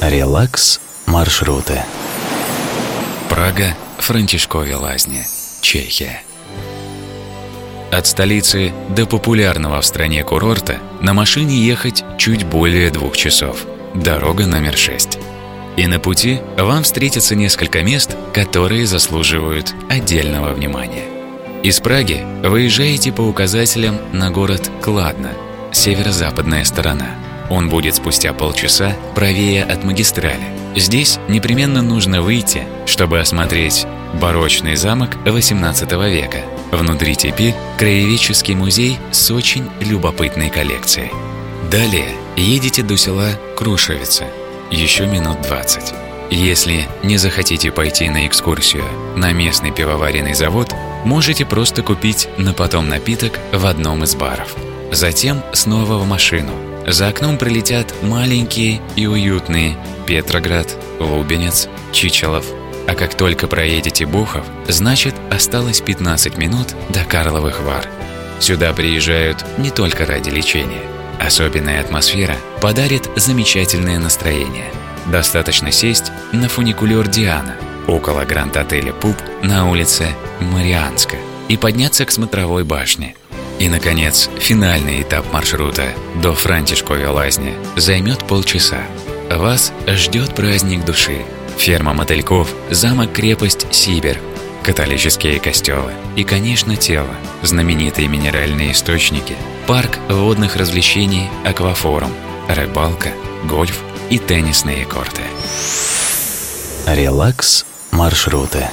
Релакс маршруты. Прага, Франтишкове лазни, Чехия. От столицы до популярного в стране курорта на машине ехать чуть более двух часов. Дорога номер шесть. И на пути вам встретится несколько мест, которые заслуживают отдельного внимания. Из Праги выезжаете по указателям на город Кладно, северо-западная сторона – он будет спустя полчаса правее от магистрали. Здесь непременно нужно выйти, чтобы осмотреть барочный замок XVIII века. Внутри теперь краеведческий музей с очень любопытной коллекцией. Далее едете до села Крушевица. Еще минут 20. Если не захотите пойти на экскурсию на местный пивоваренный завод, можете просто купить на потом напиток в одном из баров. Затем снова в машину – за окном пролетят маленькие и уютные Петроград, Лубенец, Чичелов. А как только проедете Бухов, значит осталось 15 минут до Карловых Вар. Сюда приезжают не только ради лечения. Особенная атмосфера подарит замечательное настроение. Достаточно сесть на фуникулер Диана около гранд-отеля Пуп на улице Марианска и подняться к смотровой башне – и, наконец, финальный этап маршрута до Франтишковой лазни займет полчаса. Вас ждет праздник души. Ферма мотыльков, замок-крепость Сибир, католические костелы и, конечно, тело, знаменитые минеральные источники, парк водных развлечений «Аквафорум», рыбалка, гольф и теннисные корты. Релакс маршруты.